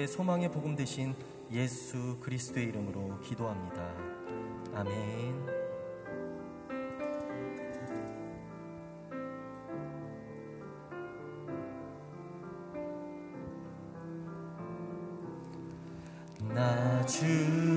우리의 소망의 복음 되신 예수 그리스도의 이름으로 기도합니다. 아멘. 나 주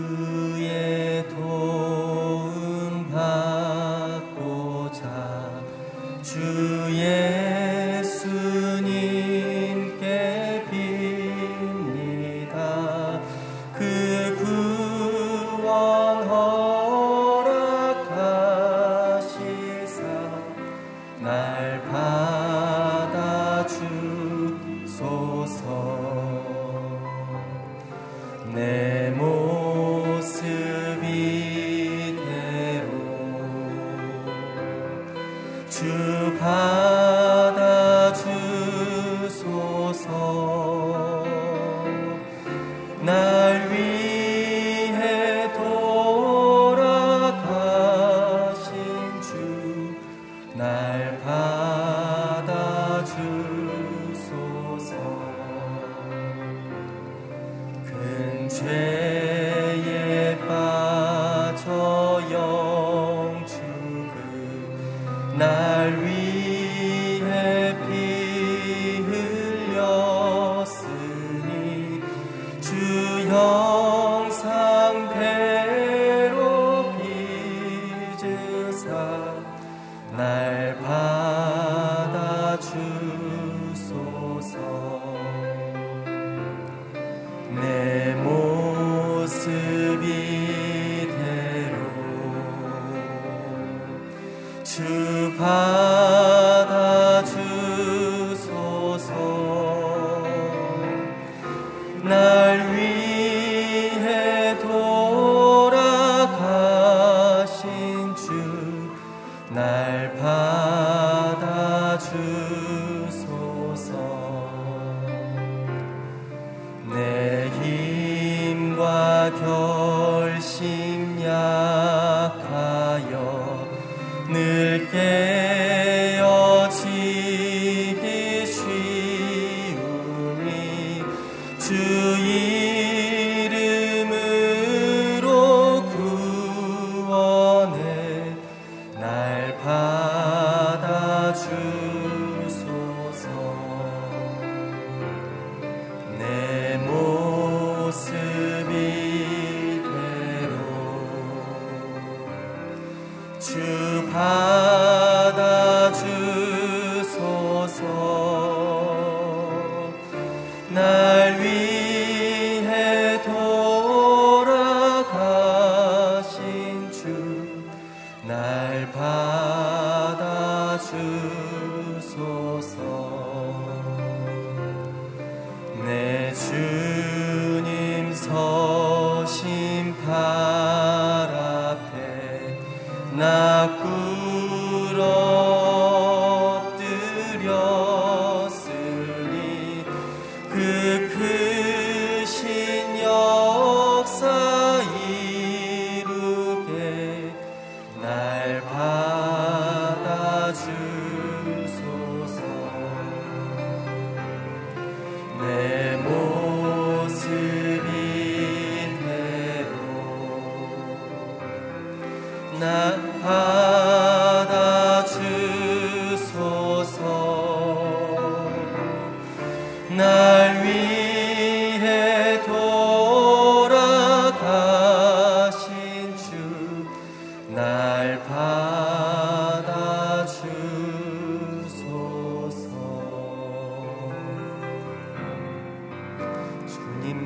주받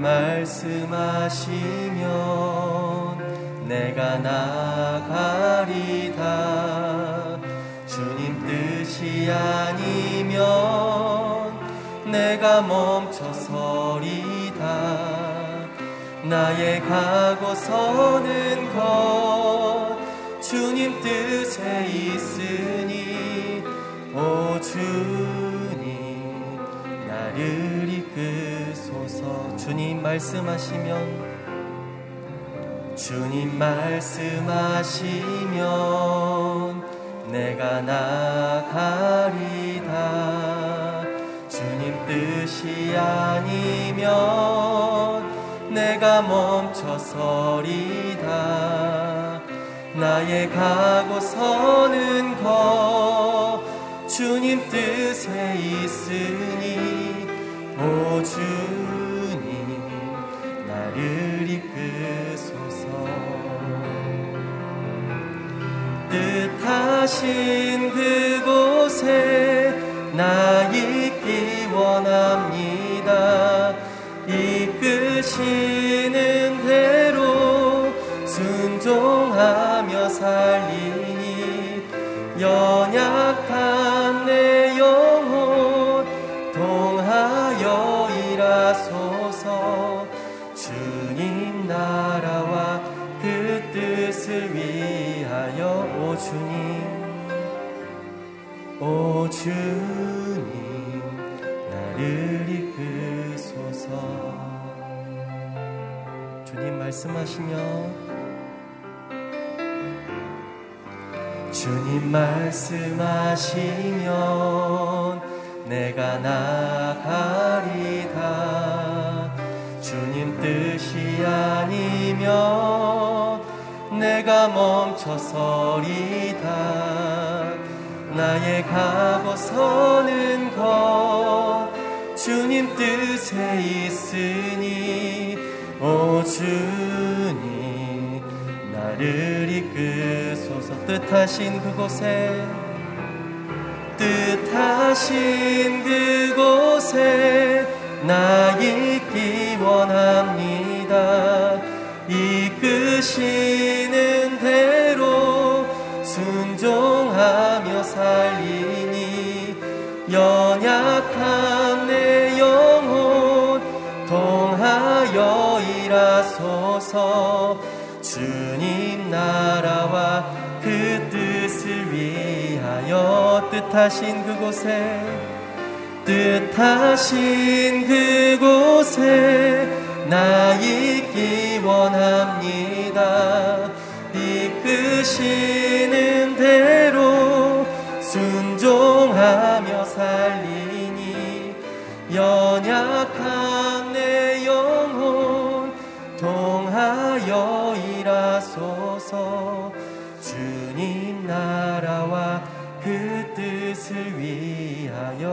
말씀하시면 내가 나가리다. 주님 뜻이 아니면 내가 멈춰서리다. 나의 가고 서는 것 주님 뜻에 있으니 오 주 주님 말씀하시면 주님 말씀하시면 내가 나가리다. 주님 뜻이 아니면 내가 멈춰서리다. 나의 가고 서는 것 주님 뜻에 있으니 오 주 하신 그곳에 나 있기 원합니다. 이끄시 주님 나를 이끄소서. 주님 말씀하시며 주님 말씀하시면 내가 나가리다. 주님 뜻이 아니면 내가 멈춰서리다 나의 가고 서는 것. 주님 뜻에 있으니 오 주님 나를 이끄소서. 뜻하신 그곳에 뜻하신 그곳에 나 있기 원합니다. 이끄시 일하소서. 주님 나라와 그 뜻을 위하여 뜻하신 그곳에 뜻하신 그곳에 나 있기 원합니다. 이끄시는 대로 순종하며 살리니 연약한 일하소서. 주님 나라와 그 뜻을 위하여.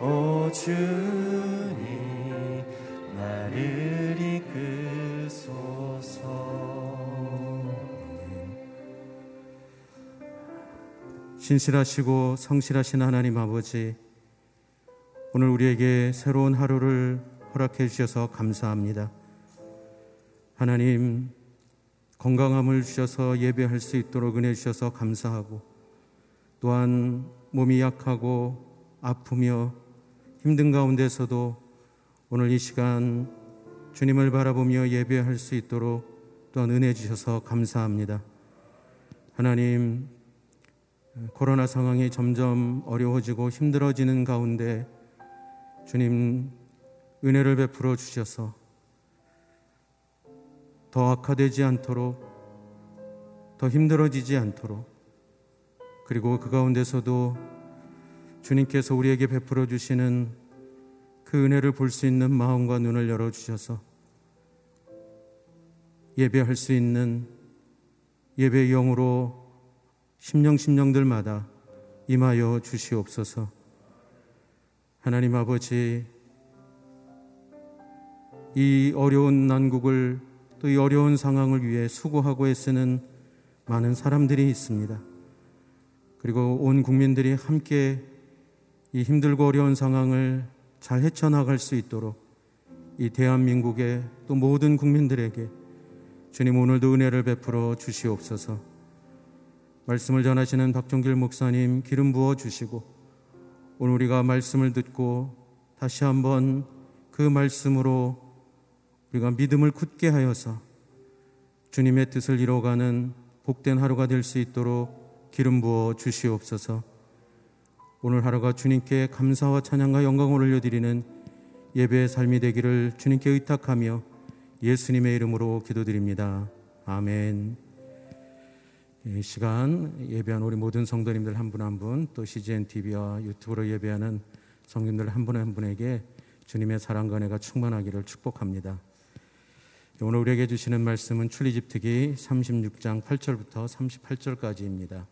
오 주님 나를 이끄소서. 신실하시고 성실하신 하나님 아버지, 오늘 우리에게 새로운 하루를 허락해 주셔서 감사합니다. 하나님, 건강함을 주셔서 예배할 수 있도록 은혜 주셔서 감사하고, 또한 몸이 약하고 아프며 힘든 가운데서도 오늘 이 시간 주님을 바라보며 예배할 수 있도록 또한 은혜 주셔서 감사합니다. 하나님, 코로나 상황이 점점 어려워지고 힘들어지는 가운데 주님 은혜를 베풀어 주셔서 더 악화되지 않도록 더 힘들어지지 않도록 그리고 그 가운데서도 주님께서 우리에게 베풀어 주시는 그 은혜를 볼 수 있는 마음과 눈을 열어 주셔서 예배할 수 있는 예배 영으로 심령 심령들마다 임하여 주시옵소서. 하나님 아버지 이 어려운 난국을 또 이 어려운 상황을 위해 수고하고 애쓰는 많은 사람들이 있습니다. 그리고 온 국민들이 함께 이 힘들고 어려운 상황을 잘 헤쳐나갈 수 있도록 이 대한민국의 또 모든 국민들에게 주님 오늘도 은혜를 베풀어 주시옵소서. 말씀을 전하시는 박종길 목사님 기름 부어 주시고 오늘 우리가 말씀을 듣고 다시 한번 그 말씀으로 우리가 믿음을 굳게 하여서 주님의 뜻을 이뤄가는 복된 하루가 될 수 있도록 기름 부어 주시옵소서. 오늘 하루가 주님께 감사와 찬양과 영광을 올려드리는 예배의 삶이 되기를 주님께 의탁하며 예수님의 이름으로 기도드립니다. 아멘. 이 시간 예배한 우리 모든 성도님들 한 분 한 분 또 CGN TV와 유튜브로 예배하는 성도님들 한 분 한 분에게 주님의 사랑과 은혜가 충만하기를 축복합니다. 오늘 우리에게 주시는 말씀은 출리집특기 36장 8절부터 38절까지입니다.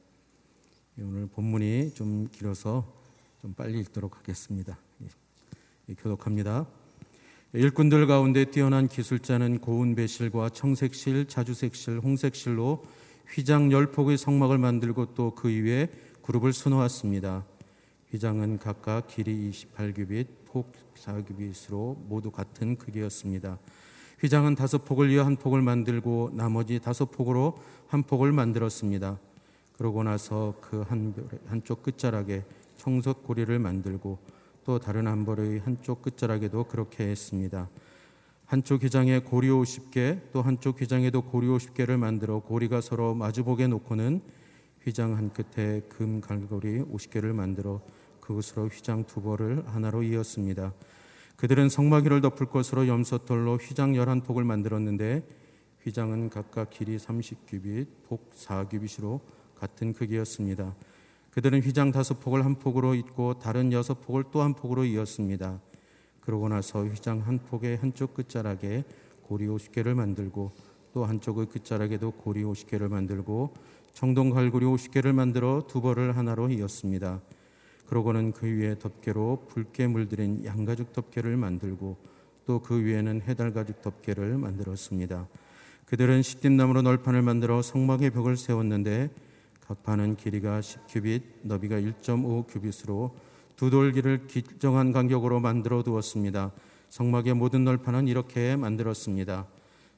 오늘 본문이 좀 길어서 좀 빨리 읽도록 하겠습니다. 예, 교독합니다. 일꾼들 가운데 뛰어난 기술자는 고운 배실과 청색실, 자주색실, 홍색실로 휘장 열 폭의 성막을 만들고 또 그 위에 그룹을 수놓았습니다. 휘장은 각각 길이 28규빗, 폭 4규빗으로 모두 같은 크기였습니다. 휘장은 다섯 폭을 이어 한 폭을 만들고 나머지 다섯 폭으로 한 폭을 만들었습니다. 그러고 나서 그 한, 한쪽 끝자락에 청석 고리를 만들고 또 다른 한 벌의 한쪽 끝자락에도 그렇게 했습니다. 한쪽 휘장에 고리 50개 또 한쪽 휘장에도 고리 50개를 만들어 고리가 서로 마주보게 놓고는 휘장 한 끝에 금 갈고리 50개를 만들어 그것으로 휘장 두 벌을 하나로 이었습니다. 그들은 성막위를 덮을 것으로 염소털로 휘장 열한 폭을 만들었는데 휘장은 각각 길이 30규빗, 폭 4규빗으로 같은 크기였습니다. 그들은 휘장 다섯 폭을 한 폭으로 잇고 다른 여섯 폭을 또 한 폭으로 이었습니다. 그러고 나서 휘장 한 폭의 한쪽 끝자락에 고리 50개를 만들고 또 한쪽의 끝자락에도 고리 50개를 만들고 청동 갈고리 50개를 만들어 두 벌을 하나로 이었습니다. 그러고는 그 위에 덮개로 붉게 물들인 양가죽 덮개를 만들고 또 그 위에는 해달가죽 덮개를 만들었습니다. 그들은 시딤나무로 널판을 만들어 성막의 벽을 세웠는데 각 판은 길이가 10규빗, 너비가 1.5규빗으로 두 돌기를 길정한 간격으로 만들어 두었습니다. 성막의 모든 널판은 이렇게 만들었습니다.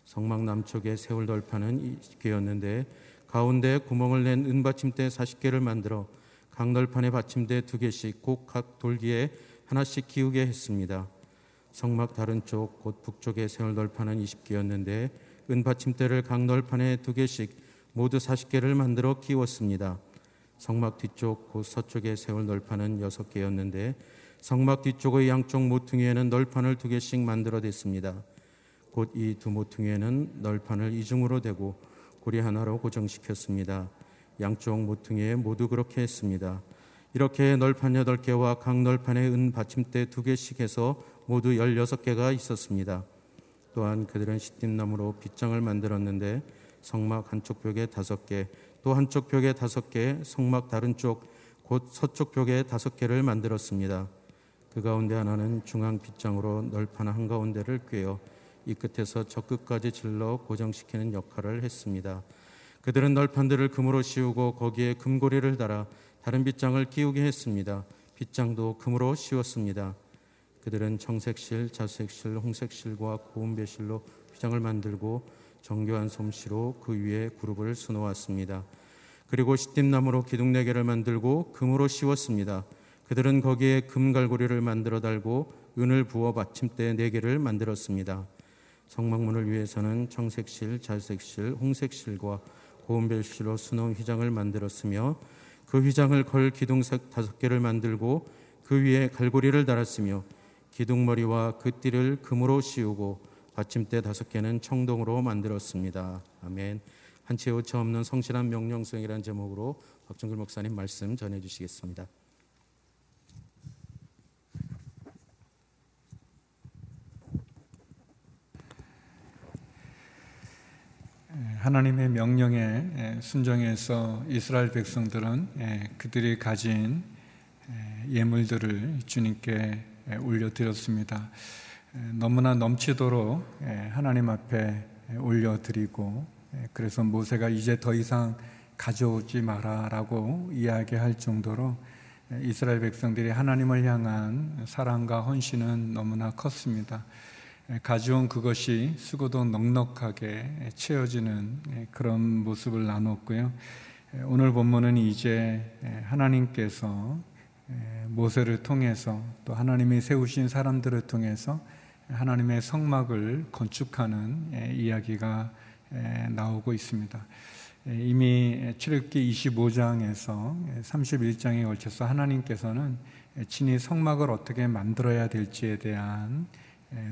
성막 남쪽에 세울 널판은 20개였는데 가운데 구멍을 낸 은받침대 40개를 만들어 각 널판의 받침대 두 개씩 꼭각 돌기에 하나씩 기우게 했습니다. 성막 다른 쪽 곧 북쪽에 세울 널판은 20개였는데 은 받침대를 각 널판에 두 개씩 모두 40개를 만들어 끼웠습니다. 성막 뒤쪽 곧 서쪽에 세울 널판은 6개였는데 성막 뒤쪽의 양쪽 모퉁이에는 널판을 두 개씩 만들어 댔습니다. 곧 이 두 모퉁이에는 널판을 이중으로 대고 고리 하나로 고정시켰습니다. 양쪽 모퉁이에 모두 그렇게 했습니다. 이렇게 널판 8개와 각 널판에 은 받침대 2개씩 해서 모두 16개가 있었습니다. 또한 그들은 시딤나무로 빗장을 만들었는데 성막 한쪽 벽에 5개, 또 한쪽 벽에 5개, 성막 다른 쪽, 곧 서쪽 벽에 5개를 만들었습니다. 그 가운데 하나는 중앙 빗장으로 널판 한가운데를 꿰어 이 끝에서 저 끝까지 질러 고정시키는 역할을 했습니다. 그들은 널판들을 금으로 씌우고 거기에 금고리를 달아 다른 빗장을 끼우게 했습니다. 빗장도 금으로 씌웠습니다. 그들은 청색실, 자색실, 홍색실과 고운 배실로 휘장을 만들고 정교한 솜씨로 그 위에 그룹을 수놓았습니다. 그리고 시딤나무로 기둥 네 개를 만들고 금으로 씌웠습니다. 그들은 거기에 금갈고리를 만들어 달고 은을 부어 받침대 네 개를 만들었습니다. 성막문을 위해서는 청색실, 자색실, 홍색실과 고운별실로 수놓은 휘장을 만들었으며 그 휘장을 걸 기둥색 다섯 개를 만들고 그 위에 갈고리를 달았으며 기둥머리와 그 띠를 금으로 씌우고 받침대 다섯 개는 청동으로 만들었습니다. 아멘. 한치 오차 없는 성실한 명령 수행이라는 제목으로 박정글 목사님 말씀 전해 주시겠습니다. 하나님의 명령에 순종해서 이스라엘 백성들은 그들이 가진 예물들을 주님께 올려드렸습니다. 너무나 넘치도록 하나님 앞에 올려드리고 그래서 모세가 이제 더 이상 가져오지 마라라고 이야기할 정도로 이스라엘 백성들이 하나님을 향한 사랑과 헌신은 너무나 컸습니다. 가져온 그것이 수고도 넉넉하게 채워지는 그런 모습을 나눴고요. 오늘 본문은 이제 하나님께서 모세를 통해서 또 하나님이 세우신 사람들을 통해서 하나님의 성막을 건축하는 이야기가 나오고 있습니다. 이미 출애굽기 25장에서 31장에 걸쳐서 하나님께서는 친히 성막을 어떻게 만들어야 될지에 대한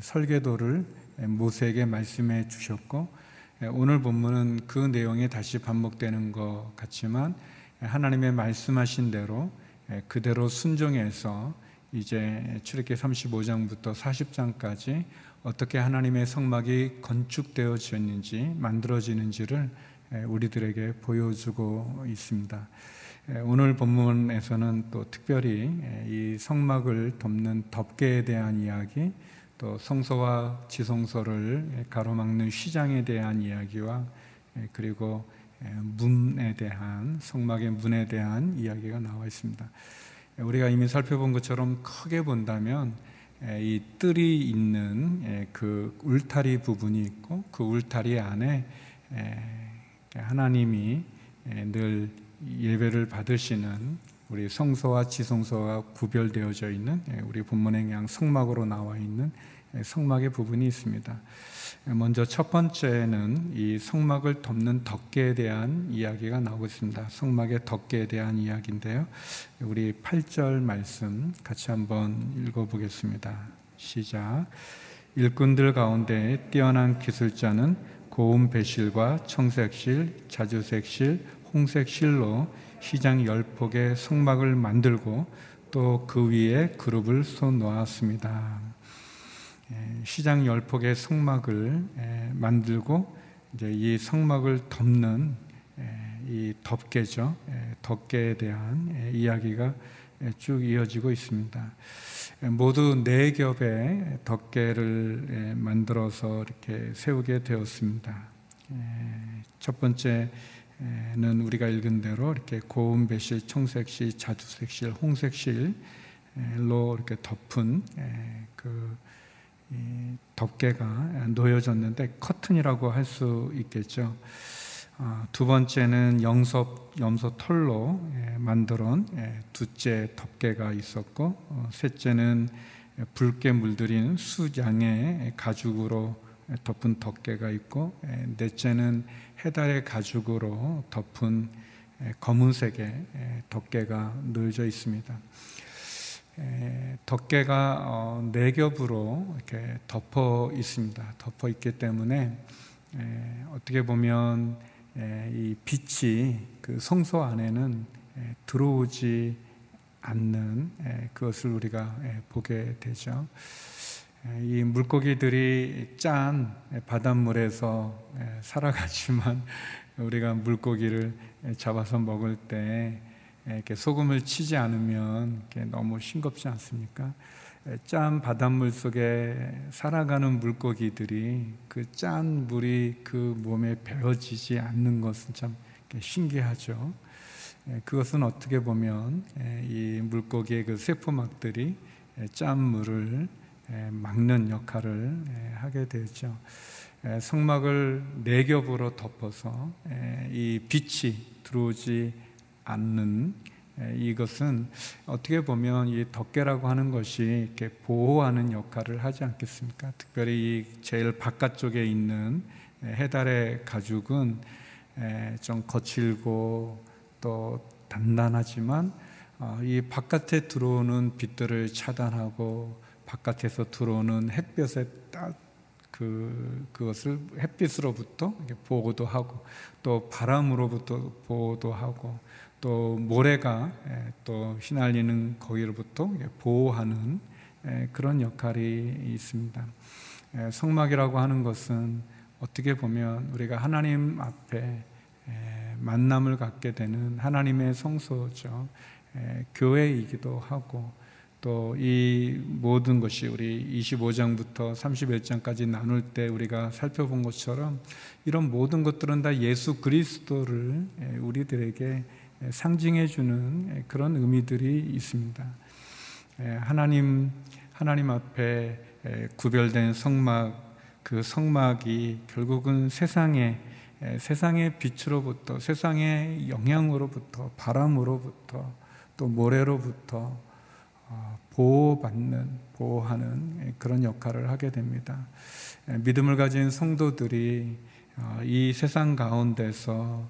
설계도를 모세에게 말씀해 주셨고 오늘 본문은 그 내용이 다시 반복되는 것 같지만 하나님의 말씀하신 대로 그대로 순종해서 이제 출애기 35장부터 40장까지 어떻게 하나님의 성막이 건축되어졌는지 만들어지는지를 우리들에게 보여주고 있습니다. 오늘 본문에서는 또 특별히 이 성막을 덮는 덮개에 대한 이야기, 또 성소와 지성소를 가로막는 휘장에 대한 이야기와 그리고 문에 대한 성막의 문에 대한 이야기가 나와 있습니다. 우리가 이미 살펴본 것처럼 크게 본다면 이 뜰이 있는 그 울타리 부분이 있고 그 울타리 안에 하나님이 늘 예배를 받으시는 우리 성소와 지성소가 구별되어져 있는 우리 본문의 그냥 성막으로 나와 있는 성막의 부분이 있습니다. 먼저 첫 번째는 이 성막을 덮는 덮개에 대한 이야기가 나오고 있습니다. 성막의 덮개에 대한 이야기인데요. 우리 8절 말씀 같이 한번 읽어보겠습니다. 시작. 일꾼들 가운데 뛰어난 기술자는 고운 배실과 청색실, 자주색실, 홍색실로 시장 열폭의 성막을 만들고 또 그 위에 그룹을 쏟 놓았습니다. 시장 열폭의 성막을 만들고 이제 이 성막을 덮는 이 덮개죠. 덮개에 대한 이야기가 쭉 이어지고 있습니다. 모두 네 겹의 덮개를 만들어서 이렇게 세우게 되었습니다. 첫 번째 는 우리가 읽은 대로 이렇게 고운 배실, 청색실, 자주색실, 홍색실로 이렇게 덮은 그 덮개가 놓여졌는데 커튼이라고 할 수 있겠죠. 아, 두 번째는 영섭 염소 털로 예, 만들어온 예, 두째 덮개가 있었고 어, 셋째는 붉게 물들인 수장의 가죽으로 덮은 덮개가 있고 예, 넷째는 해달의 가죽으로 덮은 검은색의 덮개가 놓여져 있습니다. 덮개가 어, 네 겹으로 이렇게 덮어 있습니다. 덮어 있기 때문에 어떻게 보면 이 빛이 그 성소 안에는 들어오지 않는 그것을 우리가 보게 되죠. 이 물고기들이 짠 바닷물에서 살아가지만 우리가 물고기를 잡아서 먹을 때 이렇게 소금을 치지 않으면 너무 싱겁지 않습니까? 짠 바닷물 속에 살아가는 물고기들이 그 짠 물이 그 몸에 배어지지 않는 것은 참 신기하죠. 그것은 어떻게 보면 이 물고기의 그 세포막들이 짠 물을 막는 역할을 하게 되죠. 성막을 네 겹으로 덮어서 이 빛이 들어오지 않는 이것은 어떻게 보면 이 덮개라고 하는 것이 이렇게 보호하는 역할을 하지 않겠습니까? 특별히 제일 바깥쪽에 있는 해달의 가죽은 좀 거칠고 또 단단하지만 어, 이 바깥에 들어오는 빛들을 차단하고 바깥에서 들어오는 햇볕에 딱 그, 그것을 햇빛으로부터 보호도 하고 또 바람으로부터 보호도 하고 또 모래가 예, 또 휘날리는 거기로부터 보호하는 예, 그런 역할이 있습니다. 예, 성막이라고 하는 것은 어떻게 보면 우리가 하나님 앞에 만남을 갖게 되는 하나님의 성소죠. 교회이기도 하고 또 이 모든 것이 우리 25장부터 31장까지 나눌 때 우리가 살펴본 것처럼 이런 모든 것들은 다 예수 그리스도를 우리들에게 상징해 주는 그런 의미들이 있습니다. 하나님 하나님 앞에 구별된 성막 그 성막이 결국은 세상의 세상의 빛으로부터 세상의 영향으로부터 바람으로부터 또 모래로부터 어, 보호받는 보호하는 그런 역할을 하게 됩니다. 믿음을 가진 성도들이 어, 이 세상 가운데서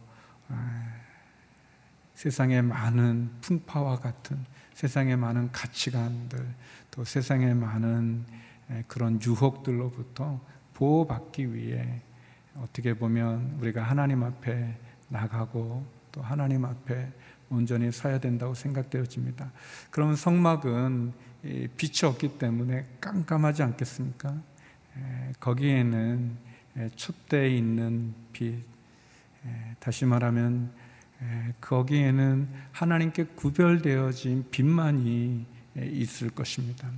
세상의 많은 풍파와 같은 세상의 많은 가치관들 또 세상의 많은 그런 유혹들로부터 보호받기 위해 어떻게 보면 우리가 하나님 앞에 나가고 또 하나님 앞에 온전히 서야 된다고 생각되어집니다. 그러면 성막은 빛이 없기 때문에 깜깜하지 않겠습니까? 거기에는 촛대에 있는 빛, 다시 말하면 거기에는 하나님께 구별되어진 빛만이 있을 것입니다.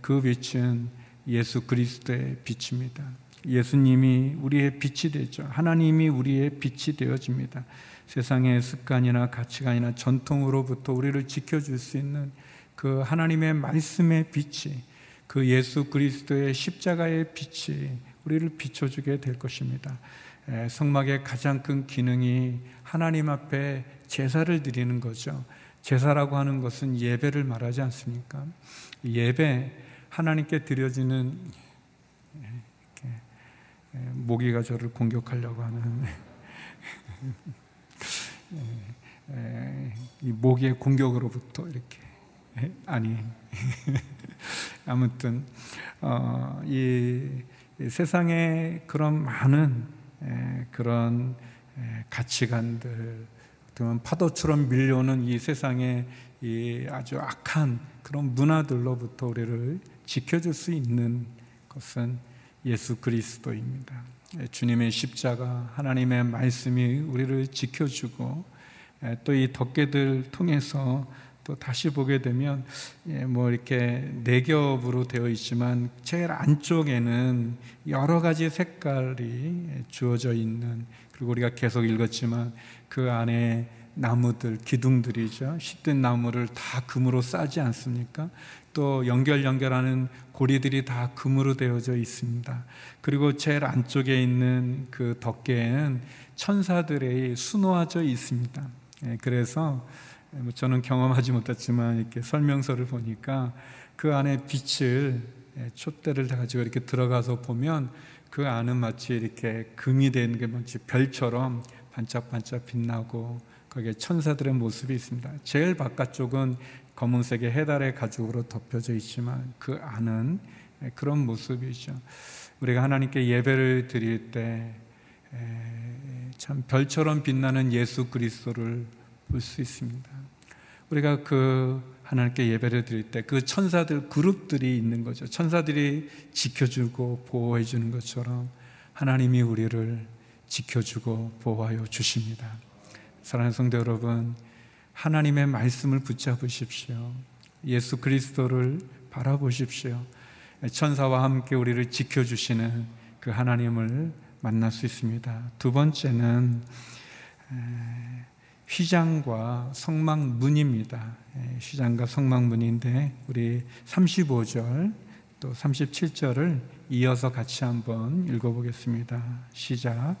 그 빛은 예수 그리스도의 빛입니다. 예수님이 우리의 빛이 되죠. 하나님이 우리의 빛이 되어집니다. 세상의 습관이나 가치관이나 전통으로부터 우리를 지켜줄 수 있는 그 하나님의 말씀의 빛이 그 예수 그리스도의 십자가의 빛이 우리를 비춰주게 될 것입니다. 성막의 가장 큰 기능이 하나님 앞에 제사를 드리는 거죠. 제사라고 하는 것은 예배를 말하지 않습니까? 예배, 하나님께 드려지는 모기가 저를 공격하려고 하는 이 모기의 공격으로부터 이렇게 아니 아무튼 어, 이 세상에 그런 많은 그런 가치관들 어떤 파도처럼 밀려오는 이 세상의 이 아주 악한 그런 문화들로부터 우리를 지켜줄 수 있는 것은 예수 그리스도입니다. 주님의 십자가, 하나님의 말씀이 우리를 지켜주고 또 이 덮개들 통해서 또 다시 보게 되면 예, 뭐 이렇게 네 겹으로 되어 있지만 제일 안쪽에는 여러 가지 색깔이 주어져 있는 그리고 우리가 계속 읽었지만 그 안에 나무들 기둥들이죠 시든 나무를 다 금으로 싸지 않습니까? 또 연결 연결하는 고리들이 다 금으로 되어져 있습니다. 그리고 제일 안쪽에 있는 그 덮개에는 천사들의 수놓아져 있습니다. 예, 그래서 뭐 저는 경험하지 못했지만 이렇게 설명서를 보니까 그 안에 빛을 예, 촛대를 가지고 이렇게 들어가서 보면 그 안은 마치 이렇게 금이 된 게 마치 별처럼 반짝반짝 빛나고 거기에 천사들의 모습이 있습니다. 제일 바깥쪽은 검은색의 해달의 가죽으로 덮여져 있지만 그 안은 예, 그런 모습이죠. 우리가 하나님께 예배를 드릴 때 참 별처럼 빛나는 예수 그리스도를 볼 수 있습니다. 우리가 그 하나님께 예배를 드릴 때 그 천사들 그룹들이 있는 거죠. 천사들이 지켜주고 보호해 주는 것처럼 하나님이 우리를 지켜주고 보호하여 주십니다. 사랑하는 성도 여러분, 하나님의 말씀을 붙잡으십시오. 예수 그리스도를 바라보십시오. 천사와 함께 우리를 지켜주시는 그 하나님을 만날 수 있습니다. 두 번째는 휘장과 성막문입니다. 예, 휘장과 성막문인데 우리 35절 또 37절을 이어서 같이 한번 읽어보겠습니다. 시작.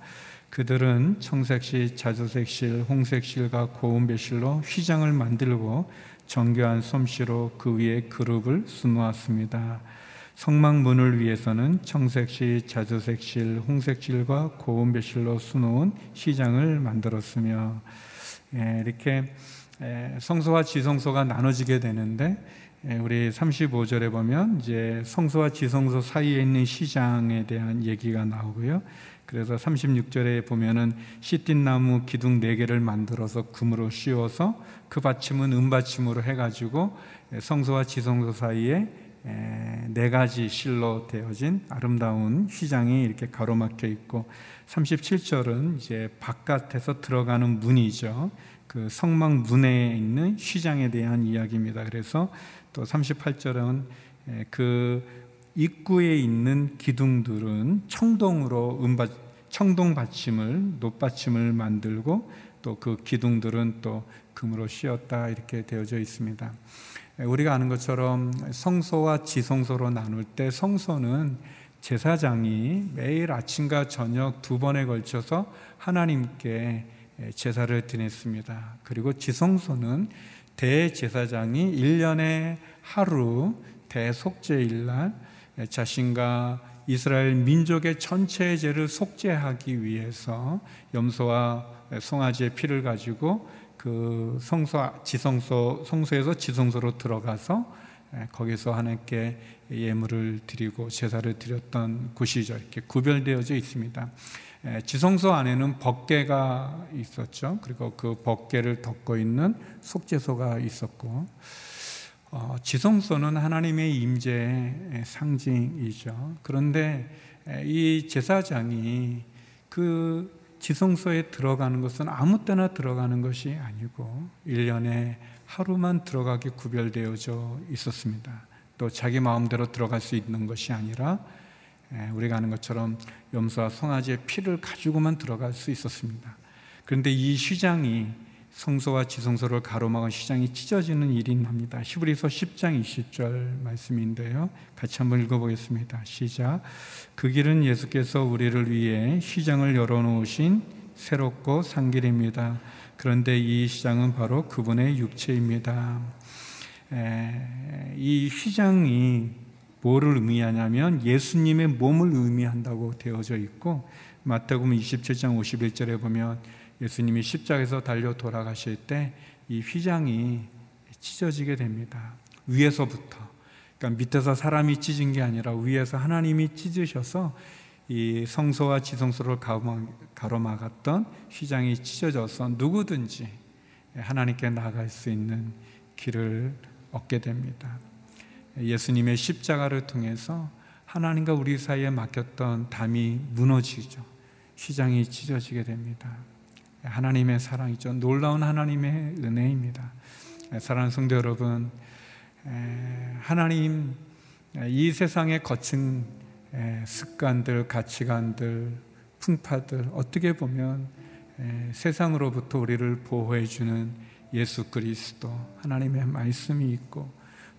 그들은 청색실, 자주색실, 홍색실과 고운배실로 휘장을 만들고 정교한 솜씨로 그 위에 그룹을 수놓았습니다. 성막문을 위해서는 청색실, 자주색실, 홍색실과 고운배실로 수놓은 휘장을 만들었으며 예, 이렇게 예, 성소와 지성소가 나눠지게 되는데 예, 우리 35절에 보면 이제 성소와 지성소 사이에 있는 시장에 대한 얘기가 나오고요. 그래서 36절에 보면은 시틴 나무 기둥 네 개를 만들어서 금으로 씌워서 그 받침은 은받침으로 해가지고 성소와 지성소 사이에 네 가지 실로 되어진 아름다운 휘장이 이렇게 가로막혀 있고 37절은 이제 바깥에서 들어가는 문이죠. 그 성막 문에 있는 휘장에 대한 이야기입니다. 그래서 또 38절은 그 입구에 있는 기둥들은 청동으로 음받 청동 받침을 높받침을 만들고 또 그 기둥들은 또 금으로 씌었다 이렇게 되어져 있습니다. 우리가 아는 것처럼 성소와 지성소로 나눌 때 성소는 제사장이 매일 아침과 저녁 두 번에 걸쳐서 하나님께 제사를 드렸습니다. 그리고 지성소는 대제사장이 1년에 하루 대속죄일 날 자신과 이스라엘 민족의 전체의 죄를 속죄하기 위해서 염소와 송아지의 피를 가지고 그 성소 지성소 성소에서 지성소로 들어가서 거기서 하나님께 예물을 드리고 제사를 드렸던 곳이죠. 이렇게 구별되어져 있습니다. 지성소 안에는 법계가 있었죠. 그리고 그 법계를 덮고 있는 속죄소가 있었고 어, 지성소는 하나님의 임재의 상징이죠. 그런데 이 제사장이 그 지성소에 들어가는 것은 아무 때나 들어가는 것이 아니고 1년에 하루만 들어가게 구별되어져 있었습니다. 또 자기 마음대로 들어갈 수 있는 것이 아니라 우리가 아는 것처럼 염소와 송아지의 피를 가지고만 들어갈 수 있었습니다. 그런데 이 휘장이 성소와 지성소를 가로막은 휘장이 찢어지는 일이 납니다. 히브리서 10장 20절 말씀인데요. 같이 한번 읽어보겠습니다. 시작. 그 길은 예수께서 우리를 위해 휘장을 열어놓으신 새롭고 산 길입니다. 그런데 이 시장은 바로 그분의 육체입니다. 이 휘장이 뭐를 의미하냐면 예수님의 몸을 의미한다고 되어져 있고 마태복음 27장 51절에 보면 예수님이 십자가에서 달려 돌아가실 때 이 휘장이 찢어지게 됩니다. 위에서부터. 그러니까 밑에서 사람이 찢은 게 아니라 위에서 하나님이 찢으셔서 이 성소와 지성소를 가로막았던 휘장이 찢어져서 누구든지 하나님께 나갈 수 있는 길을 얻게 됩니다. 예수님의 십자가를 통해서 하나님과 우리 사이에 막혔던 담이 무너지죠. 휘장이 찢어지게 됩니다. 하나님의 사랑이죠. 놀라운 하나님의 은혜입니다. 사랑하는 성도 여러분, 하나님 이 세상의 거친 습관들, 가치관들, 풍파들 어떻게 보면 세상으로부터 우리를 보호해 주는 예수 그리스도 하나님의 말씀이 있고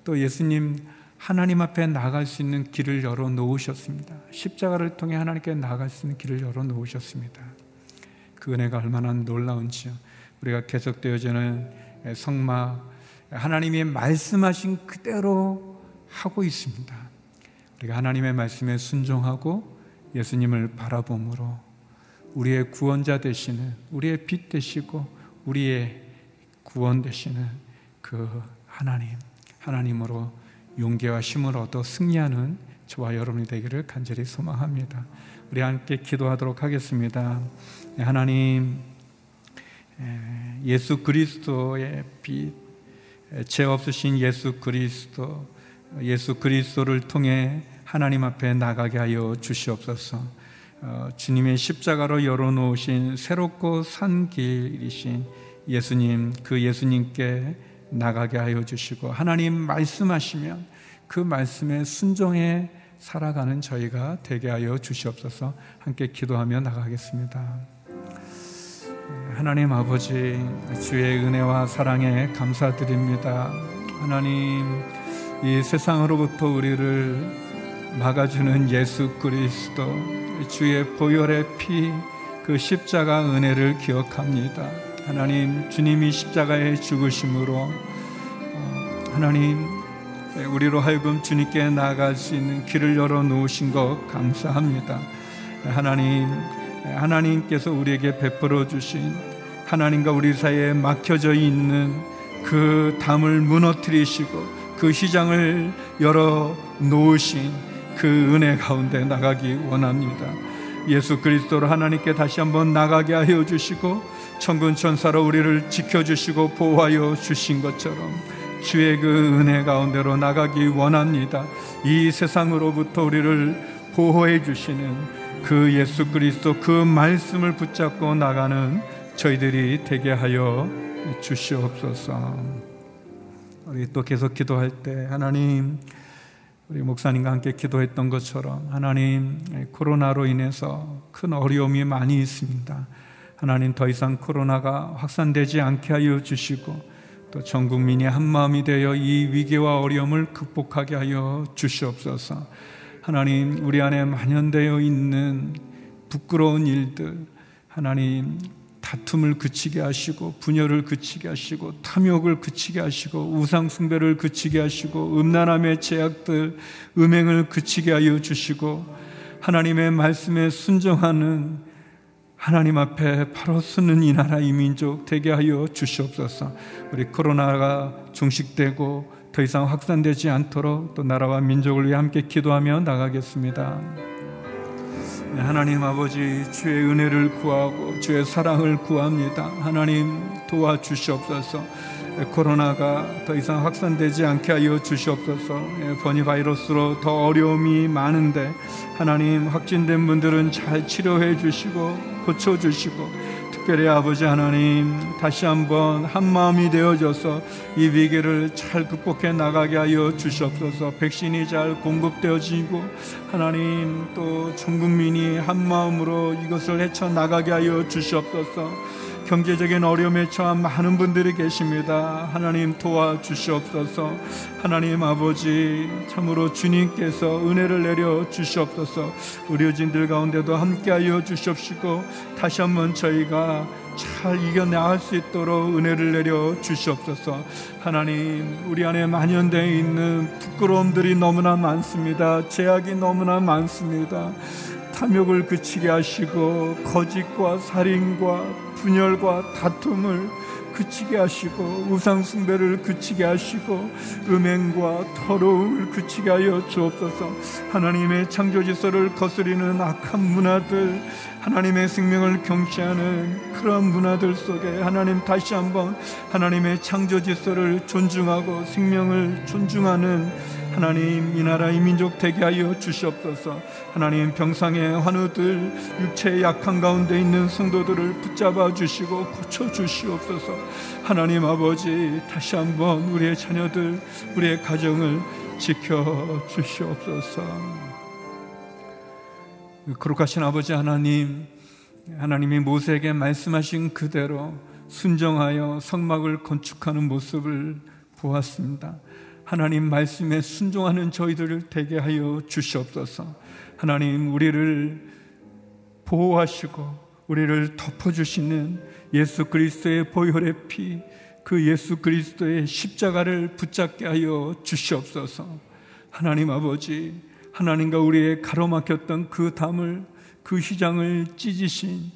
또 예수님 하나님 앞에 나갈 수 있는 길을 열어 놓으셨습니다. 십자가를 통해 하나님께 나갈 수 있는 길을 열어 놓으셨습니다. 그 은혜가 얼마나 놀라운지요. 우리가 계속되어지는 성막 하나님이 말씀하신 그대로 하고 있습니다. 우리가 하나님의 말씀에 순종하고 예수님을 바라봄으로 우리의 구원자 되시는 우리의 빛 되시고 우리의 구원 되시는 그 하나님 하나님으로 용기와 힘을 얻어 승리하는 저와 여러분이 되기를 간절히 소망합니다. 우리 함께 기도하도록 하겠습니다. 네, 하나님, 예수 그리스도의 빛, 죄 없으신 예수 그리스도, 예수 그리스도를 통해 하나님 앞에 나가게 하여 주시옵소서. 어, 주님의 십자가로 열어놓으신 새롭고 산 길이신 예수님, 그 예수님께 나가게 하여 주시고 하나님 말씀하시면 그 말씀에 순종해 살아가는 저희가 되게 하여 주시옵소서. 함께 기도하며 나가겠습니다. 하나님 아버지 주의 은혜와 사랑에 감사드립니다. 하나님 이 세상으로부터 우리를 막아주는 예수 그리스도 주의 보혈의 피 그 십자가 은혜를 기억합니다. 하나님 주님이 십자가에 죽으심으로 어, 하나님 우리로 하여금 주님께 나아갈 수 있는 길을 열어 놓으신 것 감사합니다. 하나님 하나님께서 우리에게 베풀어 주신 하나님과 우리 사이에 막혀져 있는 그 담을 무너뜨리시고 그 시장을 열어 놓으신 그 은혜 가운데 나가기 원합니다. 예수 그리스도로 하나님께 다시 한번 나가게 하여 주시고 천군 천사로 우리를 지켜 주시고 보호하여 주신 것처럼 주의 그 은혜 가운데로 나가기 원합니다. 이 세상으로부터 우리를 보호해 주시는 그 예수 그리스도 그 말씀을 붙잡고 나가는 저희들이 되게 하여 주시옵소서. 우리 또 계속 기도할 때 하나님 우리 목사님과 함께 기도했던 것처럼 하나님 코로나로 인해서 큰 어려움이 많이 있습니다. 하나님 더 이상 코로나가 확산되지 않게 하여 주시고 또 전 국민이 한 마음이 되어 이 위기와 어려움을 극복하게 하여 주시옵소서. 하나님 우리 안에 만연되어 있는 부끄러운 일들 하나님 다툼을 그치게 하시고 분열을 그치게 하시고 탐욕을 그치게 하시고 우상 숭배를 그치게 하시고 음란함의 제약들 음행을 그치게 하여 주시고 하나님의 말씀에 순종하는 하나님 앞에 바로 서는 이 나라 이 민족 되게 하여 주시옵소서. 우리 코로나가 종식되고 더 이상 확산되지 않도록 또 나라와 민족을 위해 함께 기도하며 나가겠습니다. 네, 하나님 아버지 주의 은혜를 구하고 주의 사랑을 구합니다. 하나님 도와주시옵소서. 코로나가 더 이상 확산되지 않게 하여 주시옵소서. 예, 번이 바이러스로 더 어려움이 많은데 하나님 확진된 분들은 잘 치료해 주시고 고쳐 주시고 특별히 아버지 하나님 다시 한번 한 마음이 되어져서 이 위기를 잘 극복해 나가게 하여 주시옵소서. 백신이 잘 공급되어지고 하나님 또 전 국민이 한 마음으로 이것을 헤쳐 나가게 하여 주시옵소서. 경제적인 어려움에 처한 많은 분들이 계십니다. 하나님 도와주시옵소서. 하나님 아버지 참으로 주님께서 은혜를 내려 주시옵소서. 의료진들 가운데도 함께하여 주시옵시고 다시 한번 저희가 잘 이겨나갈 수 있도록 은혜를 내려 주시옵소서. 하나님, 우리 안에 만연되어 있는 부끄러움들이 너무나 많습니다. 제약이 너무나 많습니다. 탐욕을 그치게 하시고 거짓과 살인과 분열과 다툼을 그치게 하시고 우상 숭배를 그치게 하시고 음행과 더러움을 그치게 하여 주옵소서. 하나님의 창조 질서를 거스리는 악한 문화들, 하나님의 생명을 경시하는 그런 문화들 속에 하나님 다시 한번 하나님의 창조 질서를 존중하고 생명을 존중하는 하나님 이 나라 이 민족 되게 하여 주시옵소서. 하나님 병상의 환우들 육체의 약한 가운데 있는 성도들을 붙잡아 주시고 고쳐 주시옵소서. 하나님 아버지 다시 한번 우리의 자녀들 우리의 가정을 지켜 주시옵소서. 거룩하신 아버지 하나님 하나님이 모세에게 말씀하신 그대로 순정하여 성막을 건축하는 모습을 보았습니다. 하나님 말씀에 순종하는 저희들을 되게 하여 주시옵소서. 하나님 우리를 보호하시고 우리를 덮어주시는 예수 그리스도의 보혈의 피, 그 예수 그리스도의 십자가를 붙잡게 하여 주시옵소서. 하나님 아버지, 하나님과 우리의 가로막혔던 그 담을, 그 휘장을 찢으신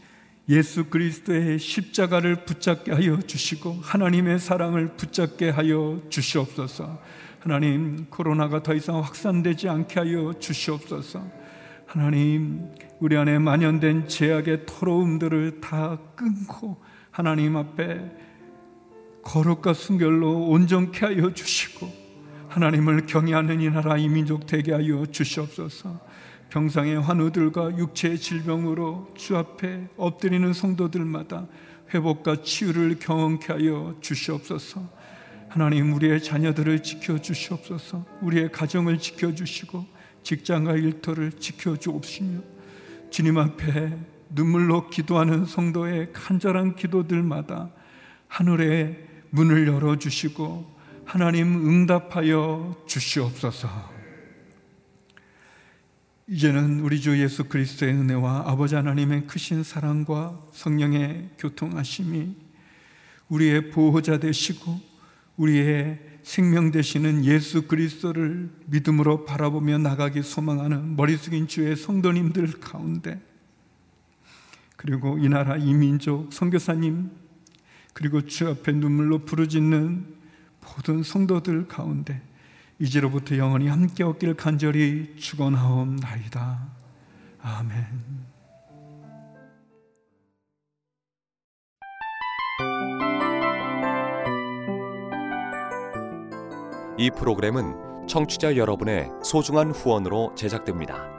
예수 그리스도의 십자가를 붙잡게 하여 주시고 하나님의 사랑을 붙잡게 하여 주시옵소서. 하나님 코로나가 더 이상 확산되지 않게 하여 주시옵소서. 하나님 우리 안에 만연된 제약의 더러움들을 다 끊고 하나님 앞에 거룩과 순결로 온전케 하여 주시고 하나님을 경외하는 이 나라 이 민족 되게 하여 주시옵소서. 병상의 환우들과 육체의 질병으로 주 앞에 엎드리는 성도들마다 회복과 치유를 경험케 하여 주시옵소서. 하나님 우리의 자녀들을 지켜 주시옵소서. 우리의 가정을 지켜 주시고 직장과 일터를 지켜 주옵시며 주님 앞에 눈물로 기도하는 성도의 간절한 기도들마다 하늘의 문을 열어 주시고 하나님 응답하여 주시옵소서. 이제는 우리 주 예수 그리스도의 은혜와 아버지 하나님의 크신 사랑과 성령의 교통하심이 우리의 보호자 되시고 우리의 생명 되시는 예수 그리스도를 믿음으로 바라보며 나가기 소망하는 머리 숙인 주의 성도님들 가운데 그리고 이 나라 이 민족 선교사님 그리고 주 앞에 눈물로 부르짖는 모든 성도들 가운데 이제로부터 영원히 함께 얻길 간절히 축원하옵나이다. 아멘. 이 프로그램은 청취자 여러분의 소중한 후원으로 제작됩니다.